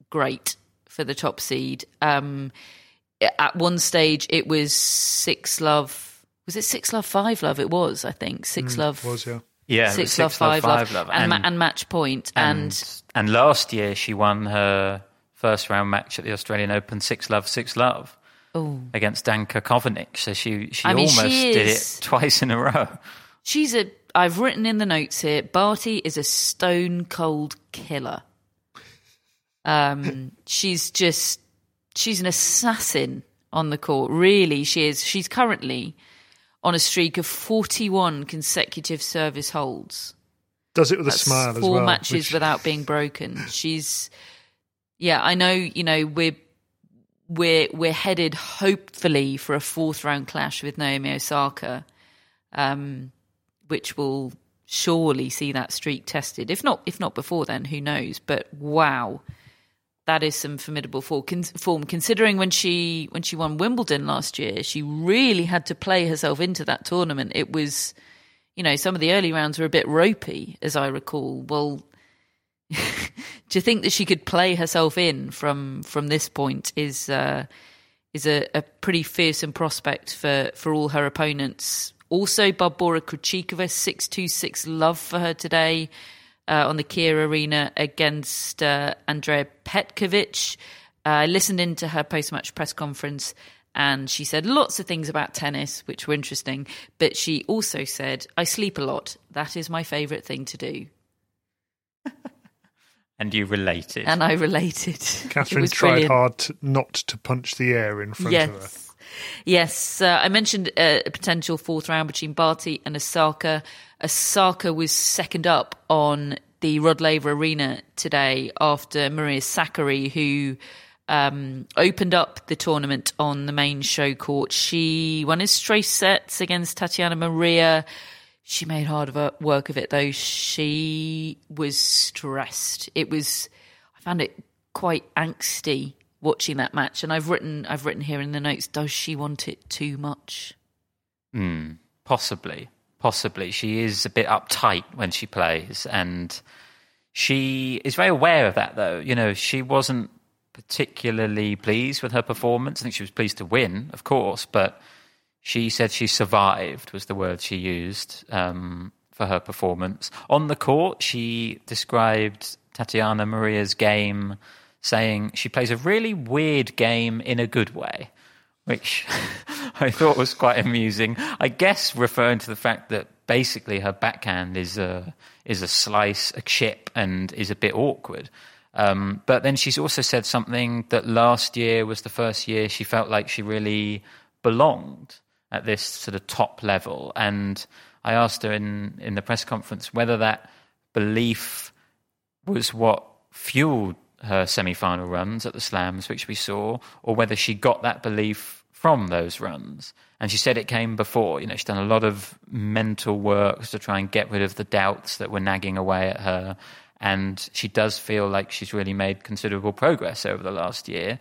great for the top seed. Um, at one stage it was six love was it six love five love it was i think six Mm, love was yeah. Yeah, it six, love six love, five, five love, love. and, ma- And- and match point and, and and last year she won her first round match at the Australian Open six love six love oh against Danka Kovinic. So she she I mean, almost she did is- it twice in a row. she's a i've written in the notes here barty is a stone cold killer um (laughs) she's just she's an assassin on the court really she is she's currently on a streak of 41 consecutive service holds Does it with a smile as four well. matches which- without being broken. She's, yeah, I know. You know, we're we're we're headed hopefully for a fourth round clash with Naomi Osaka, um, which will surely see that streak tested. If not, if not before then, who knows? But wow. That is some formidable form. Considering when she when she won Wimbledon last year, she really had to play herself into that tournament. It was, you know, some of the early rounds were a bit ropey, as I recall. Well, (laughs) you think that she could play herself in from from this point? Is uh, is a, a pretty fearsome prospect for for all her opponents. Also, Barbora Krejcikova six two six love for her today uh, on the Kia Arena against uh, Andrea Petkovic. Uh, I listened into her post match press conference and she said lots of things about tennis, which were interesting. But she also said, I sleep a lot. That is my favourite thing to do. (laughs) And you related. And I related. (laughs) Catherine tried brilliant. hard to, not to punch the air in front of her. Yes. Yes, uh, I mentioned uh, a potential fourth round between Barty and Osaka. Osaka was second up on the Rod Laver Arena today after Maria Sakkari, who um, opened up the tournament on the main show court. She won his straight sets against Tatiana Maria. She made hard work of it though. She was stressed. It was, I found it quite angsty watching that match. And I've written, I've written here in the notes, does she want it too much? Hmm, possibly, possibly. She is a bit uptight when she plays, and she is very aware of that. Though you know, she wasn't particularly pleased with her performance. I think she was pleased to win, of course, but she said she survived was the word she used um, for her performance on the court. She described Tatiana Maria's game, saying she plays a really weird game in a good way which (laughs) I thought was quite amusing. I guess referring to the fact that basically her backhand is a is a slice, a chip, and is a bit awkward. Um, but then she's also said something that last year was the first year she felt like she really belonged at this sort of top level. And I asked her in in the press conference whether that belief was what fueled her semi-final runs at the slams which we saw or whether she got that belief from those runs. And she said it came before. You know she's done a lot of mental work to try and get rid of the doubts that were nagging away at her. And she does feel like she's really made considerable progress over the last year.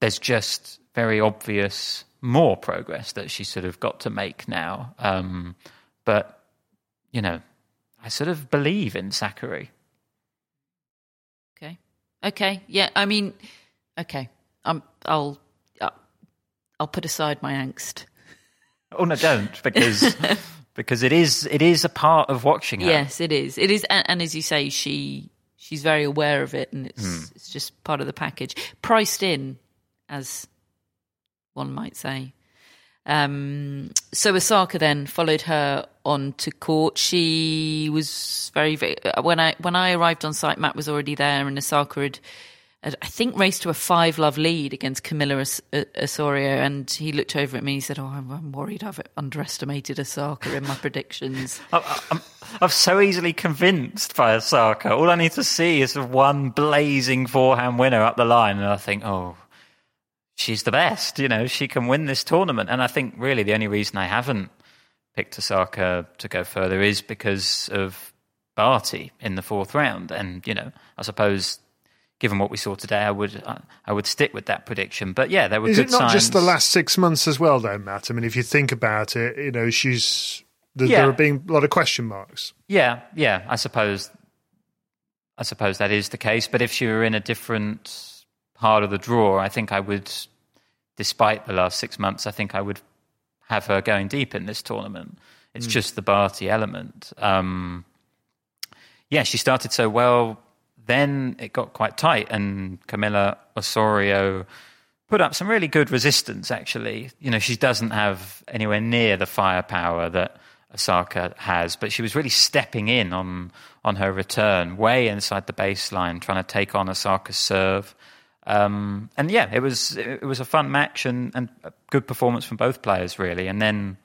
There's just very obvious more progress that she's sort of got to make now. Um, but you know i sort of believe in Sakkari. Okay. Yeah. I mean, okay. Um, I'll, uh, I'll put aside my angst. (laughs) Oh no, don't because (laughs) because it is it is a part of watching her. Yes, it is. It is, and, and as you say, she she's very aware of it, and it's Hmm. it's just part of the package, priced in, as one might say. Um, so Osaka then followed her on to court. She was very, very when I when I arrived on site, Matt was already there, and Osaka had, had I think, raced to a five love lead against Camila Os- uh, Osorio, and he looked over at me. and He said, "Oh, I'm, I'm worried. I've underestimated Osaka in my predictions." (laughs) I- I'm, I'm so easily convinced by Osaka. All I need to see is one blazing forehand winner up the line, and I think, oh, she's the best. You know, she can win this tournament. And I think really the only reason I haven't picked Osaka to go further is because of Barty in the fourth round. And you know, I suppose. Given what we saw today, I would I, would stick with that prediction. But yeah, there were Is good it not just the last six months as well, though, Matt? I mean, if you think about it, you know, she's there, Yeah. there are being a lot of question marks. Yeah, yeah. I suppose. I suppose that is the case. But if she were in a different part of the draw, I think I would, despite the last six months, I think I would have her going deep in this tournament. It's just the Barty element. Um, yeah, she started so well. Then it got quite tight, and Camila Osorio put up some really good resistance. Actually, you know, she doesn't have anywhere near the firepower that Osaka has, but she was really stepping in on on her return, way inside the baseline, trying to take on Osaka's serve. Um, and yeah, it was it was a fun match and, and a good performance from both players, really. And then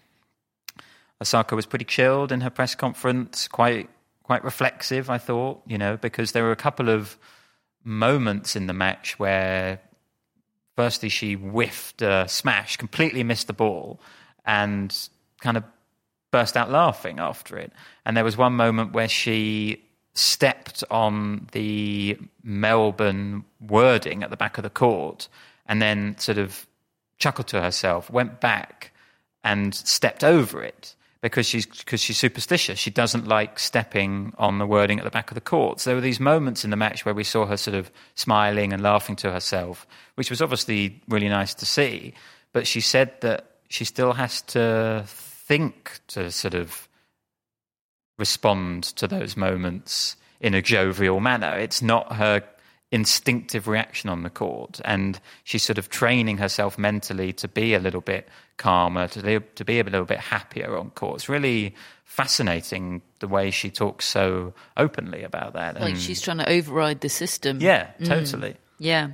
Osaka was pretty chilled in her press conference, quite quite reflexive, I thought, you know, because there were a couple of moments in the match where firstly she whiffed a smash, completely missed the ball, and kind of burst out laughing after it. And there was one moment where she stepped on the Melbourne wording at the back of the court and then sort of chuckled to herself, went back and stepped over it because she's because she's superstitious. She doesn't like stepping on the wording at the back of the court. So there were these moments in the match where we saw her sort of smiling and laughing to herself, which was obviously really nice to see. But she said that she still has to think to sort of respond to those moments in a jovial manner. It's not her instinctive reaction on the court, and she's sort of training herself mentally to be a little bit calmer, to be, to be a little bit happier on court. It's really fascinating the way she talks so openly about that. Like and- she's trying to override the system. yeah, mm. totally. Yeah.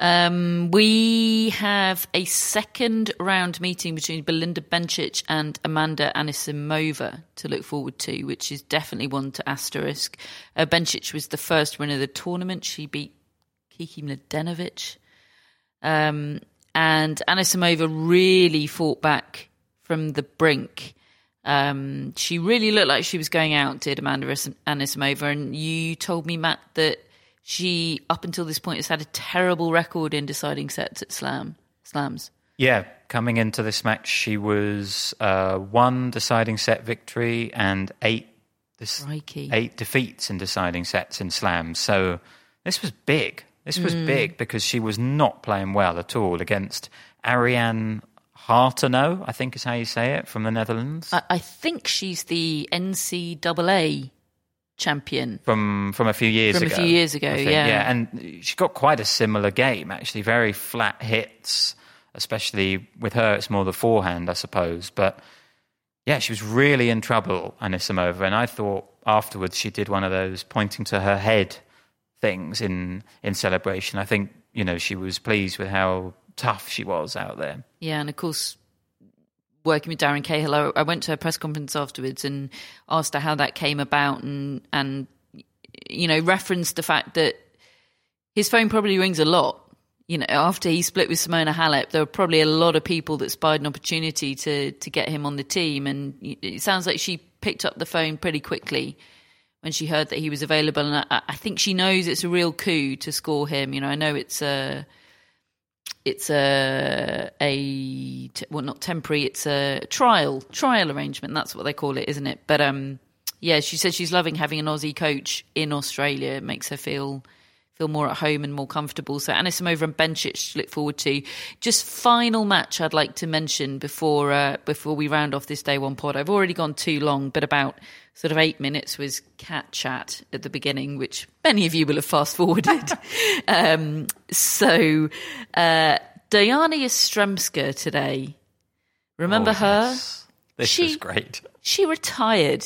Um, we have a second round meeting between Belinda Bencic and Amanda Anisimova to look forward to, which is definitely one to asterisk. Uh, Bencic was the first winner of the tournament. She beat Kiki Mladenovic. Um, and Anisimova really fought back from the brink. Um, she really looked like she was going out, did Amanda Anisimova. And you told me, Matt, that she, up until this point, has had a terrible record in deciding sets at slam slams. Yeah, coming into this match, she was uh, one deciding set victory and eight this, eight defeats in deciding sets in slams. So this was big. This was big because she was not playing well at all against Arianne Hartono, I think is how you say it, from the Netherlands. I, I think she's the NCAA champion. from from a few years From a ago. few years ago, think. yeah. yeah, and she got quite a similar game actually, very flat hits, especially with her. It's more the forehand, I suppose, but yeah, she was really in trouble, Anisimova, and I thought afterwards she did one of those pointing to her head things in in celebration. I think you know she was pleased with how tough she was out there. Yeah, and of course, working with Darren Cahill, I, I went to a press conference afterwards and asked her how that came about, and and you know referenced the fact that his phone probably rings a lot. You know, after he split with Simona Halep, there were probably a lot of people that spied an opportunity to to get him on the team, and it sounds like she picked up the phone pretty quickly when she heard that he was available, and I, I think she knows it's a real coup to score him. You know, I know it's a it's a a well not temporary it's a trial trial arrangement that's what they call it isn't it? But um yeah she said she's loving having an aussie coach in australia. It makes her feel feel more at home and more comfortable. So Anisimova and Bencic to look forward to. Just final match I'd like to mention before uh, before we round off this day one pod. I've already gone too long, but about sort of eight minutes was cat chat at the beginning, which many of you will have fast forwarded. (laughs) um, so uh, Diana Yastremska today. Remember Oh, her? yes. This She- was great. She retired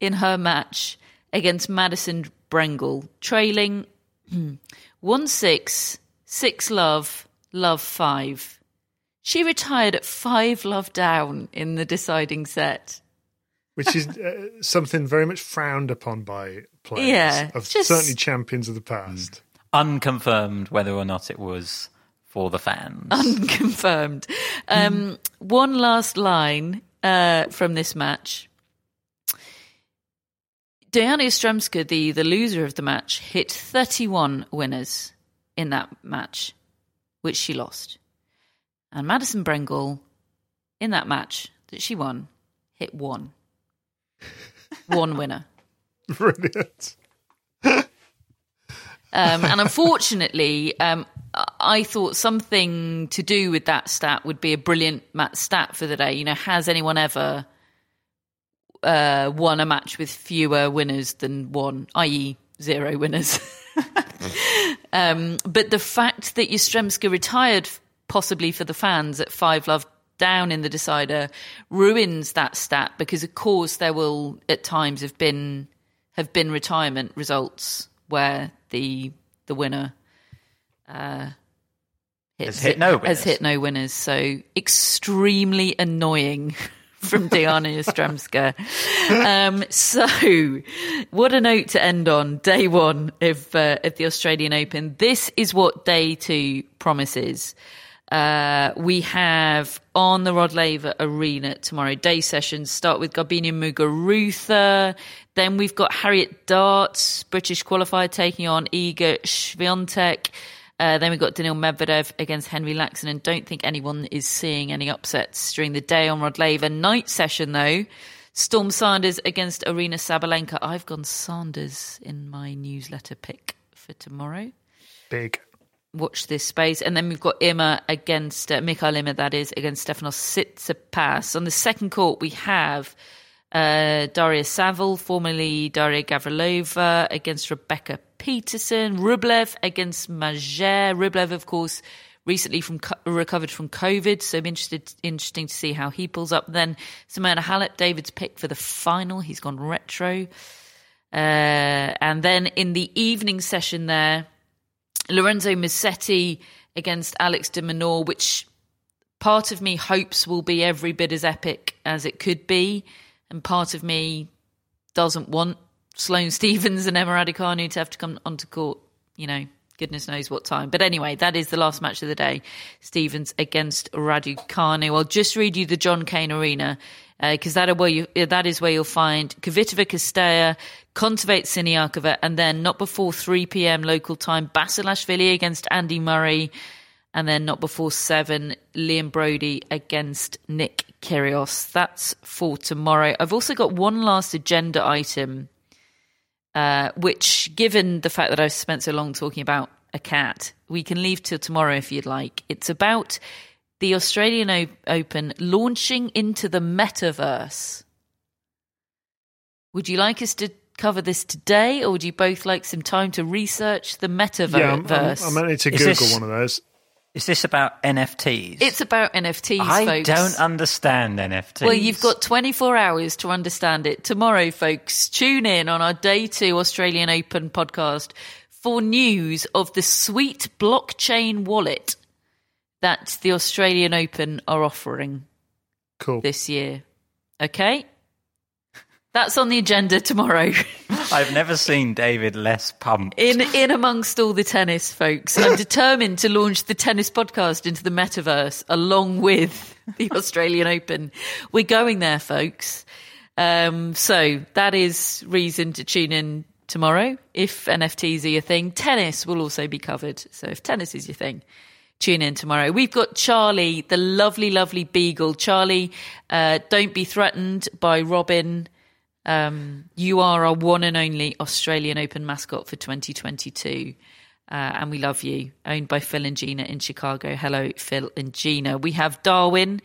in her match against Madison Brengle, trailing hmm, 1 6, 6 love, love 5. She retired at 5 love down in the deciding set. which is uh, something very much frowned upon by players Yeah, of just- certainly champions of the past. Unconfirmed whether or not it was for the fans. Unconfirmed. Um, one last line uh, from this match. Diana Yastremska, the, the loser of the match, hit 31 winners in that match, which she lost. And Madison Brengle, in that match that she won, hit one. (laughs) one winner. Brilliant. Um, and unfortunately, um, I- thought something to do with that stat would be a brilliant stat for the day. You know, has anyone ever uh, won a match with fewer winners than one, i.e., zero winners? (laughs) um, but the fact that Yastremska retired, possibly for the fans, at five love down in the decider ruins that stat because, of course, there will at times have been have been retirement results where the the winner uh, hits, Has hit no has hit no winners. So extremely annoying (laughs) from Diana Yastremska. um, so, what a note to end on day one of uh, of the Australian Open. This is what day two promises. Uh, we have on the Rod Laver Arena tomorrow day sessions start with Garbiñe Muguruza. Then we've got Harriet Darts, British qualifier, taking on Iga Swiatek. Uh, then we've got Daniil Medvedev against Henri Laaksonen, and don't think anyone is seeing any upsets during the day on Rod Laver. Night session, though, Storm Sanders against Aryna Sabalenka. I've gone Sanders in my newsletter pick for tomorrow Big. watch this space. And then we've got Ymer against, uh, Mikael Ymer, that is, against Stefanos Tsitsipas. On the second court, we have uh, Daria Saville, formerly Daria Gavrilova, against Rebecca Peterson. Rublev against Mager. Rublev, of course, recently from co- recovered from COVID, so I'm interested, interesting to see how he pulls up. Then Simona Halep, David's pick for the final. He's gone retro. Uh, and then in the evening session there, Lorenzo Musetti against Alex de Minaur, which part of me hopes will be every bit as epic as it could be, and part of me doesn't want Sloane Stevens and Emma Raducanu to have to come onto court. You know, goodness knows what time. But anyway, that is the last match of the day. Stevens against Raducanu. I'll just read you the John Cain Arena because that, are where you, uh, that is where you'll find Kvitova Kostyuk, Kontaveit Siniakova, and then not before 3 p.m. local time, Basilashvili against Andy Murray, and then not before 7, Liam Broady against Nick Kyrgios. That's for tomorrow. I've also got one last agenda item, uh, which, given the fact that I've spent so long talking about a cat, we can leave till tomorrow if you'd like. It's about the Australian o- Open launching into the metaverse. Would you like us to cover this today, or would you both like some time to research the metaverse? Yeah, I'm, I'm, I'm ready to Is Google this- one of those. Is this about NFTs? it's about NFTs, folks. I folks. don't understand NFTs. Well, you've got 24 hours to understand it. Tomorrow, folks, tune in on our Day 2 Australian Open podcast for news of the sweet blockchain wallet that the Australian Open are offering Cool. this year. Okay? That's on the agenda tomorrow. (laughs) I've never seen David less pumped. in in amongst all the tennis folks. I'm determined to launch the tennis podcast into the metaverse along with (laughs) the Australian Open. We're going there, folks. Um, so that is reason to tune in tomorrow if NFTs are your thing. Tennis will also be covered. So if tennis is your thing, tune in tomorrow. We've got Charlie, the lovely, lovely beagle. Charlie, uh, don't be threatened by Robin. Um, you are our one and only Australian Open mascot for 2022. Uh, and we love you. Owned by Phil and Gina in Chicago. Hello, Phil and Gina. We have Darwin.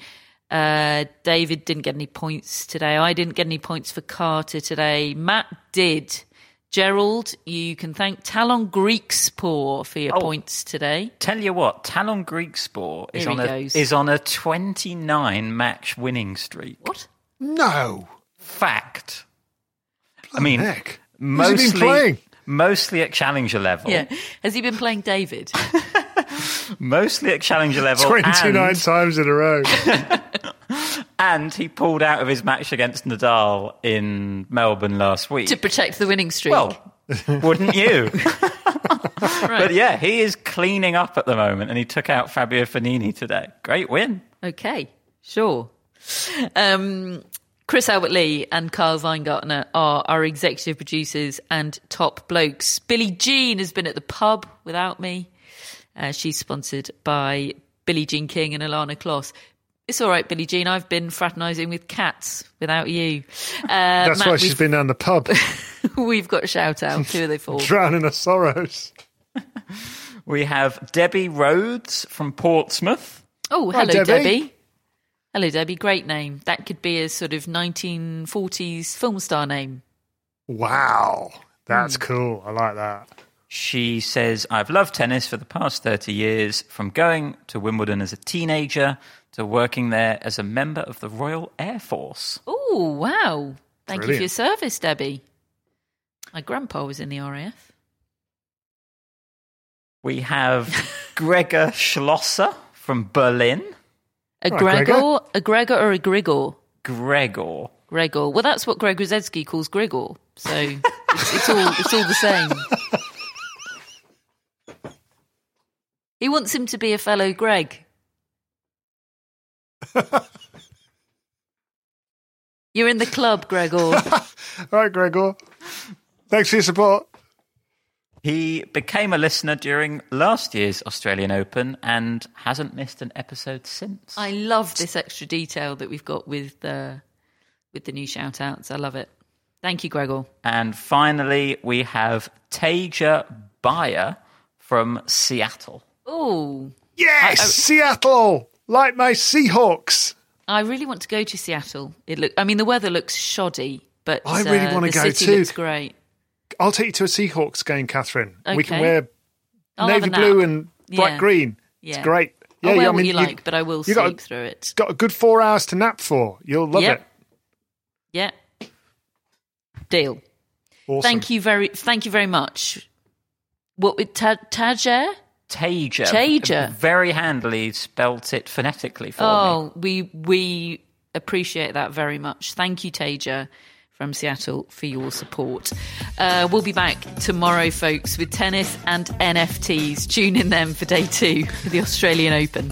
Uh, David didn't get any points today. I didn't get any points for Carter today. Matt did. Gerald, you can thank Tallon Griekspoor for your Oh. points today. Tell you what, Tallon Griekspoor is Here on a goes. is on a 29 match winning streak. What? No. Fact. I mean, Heck. Who's he mostly playing? mostly at challenger level. Yeah. Has he been playing David? (laughs) Mostly at challenger level. (laughs) 29 and, times in a row. (laughs) and he pulled out of his match against Nadal in Melbourne last week. to protect the winning streak. Well, wouldn't you? But yeah, he is cleaning up at the moment, and he took out Fabio Fognini today. Great win. Okay, sure. Um, Chris Albert Lee and Carl Weingartner are our executive producers and top blokes. Billie Jean has been at the pub without me. Uh, she's sponsored by Billie Jean King and Alana Kloss. It's all right, Billie Jean. I've been fraternising with cats without you. Uh, That's Matt, why she's we've- been down the pub, (laughs) We've got a shout out. Who are they for? drowning her sorrows. (laughs) We have Debbie Rhodes from Portsmouth. Oh, Hi, hello, Debbie. Debbie. Hello, Debbie. Great name. That could be a sort of 1940s film star name. Wow. That's Hmm. cool. I like that. She says, I've loved tennis for the past 30 years, from going to Wimbledon as a teenager to working there as a member of the Royal Air Force. Oh, wow. Thank you for your service, Debbie. My grandpa was in the RAF. We have (laughs) Gregor Schlosser from Berlin. A Right, Gregor, Gregor. a Gregor or a Grigor? Gregor. Gregor. Well, that's what Greg Rusedski calls Grigor. So (laughs) it's, it's all it's all the same. He wants him to be a fellow Greg. (laughs) You're in the club, Gregor. (laughs) All right, Gregor. Thanks for your support. He became a listener during last year's Australian Open and hasn't missed an episode since. I love this extra detail that we've got with the with the new shout outs. I love it. Thank you, Gregor. And finally, we have Taja Bayer from Seattle. Oh, Yes, I- I- Seattle, like my Seahawks. I really want to go to Seattle. It look I mean the weather looks shoddy, but I really uh, wanna the go city too. looks great. I'll take you to a Seahawks game, Catherine. We can wear I'll navy blue and bright Yeah. green. Yeah. It's great. I'll Yeah, wear yeah, I what mean, you like, but I will sleep got a- through it. got a good four hours to nap for. You'll love Yep. it. Yeah. Deal. Awesome. Thank you very thank you very much. What with Ta- Tajer? Taja. Taja. Very handily spelt it phonetically for me. Oh, we we appreciate that very much. Thank you, Taja from Seattle for your support. Uh, we'll be back tomorrow, folks, with tennis and NFTs. Tune in then for day two of the Australian Open.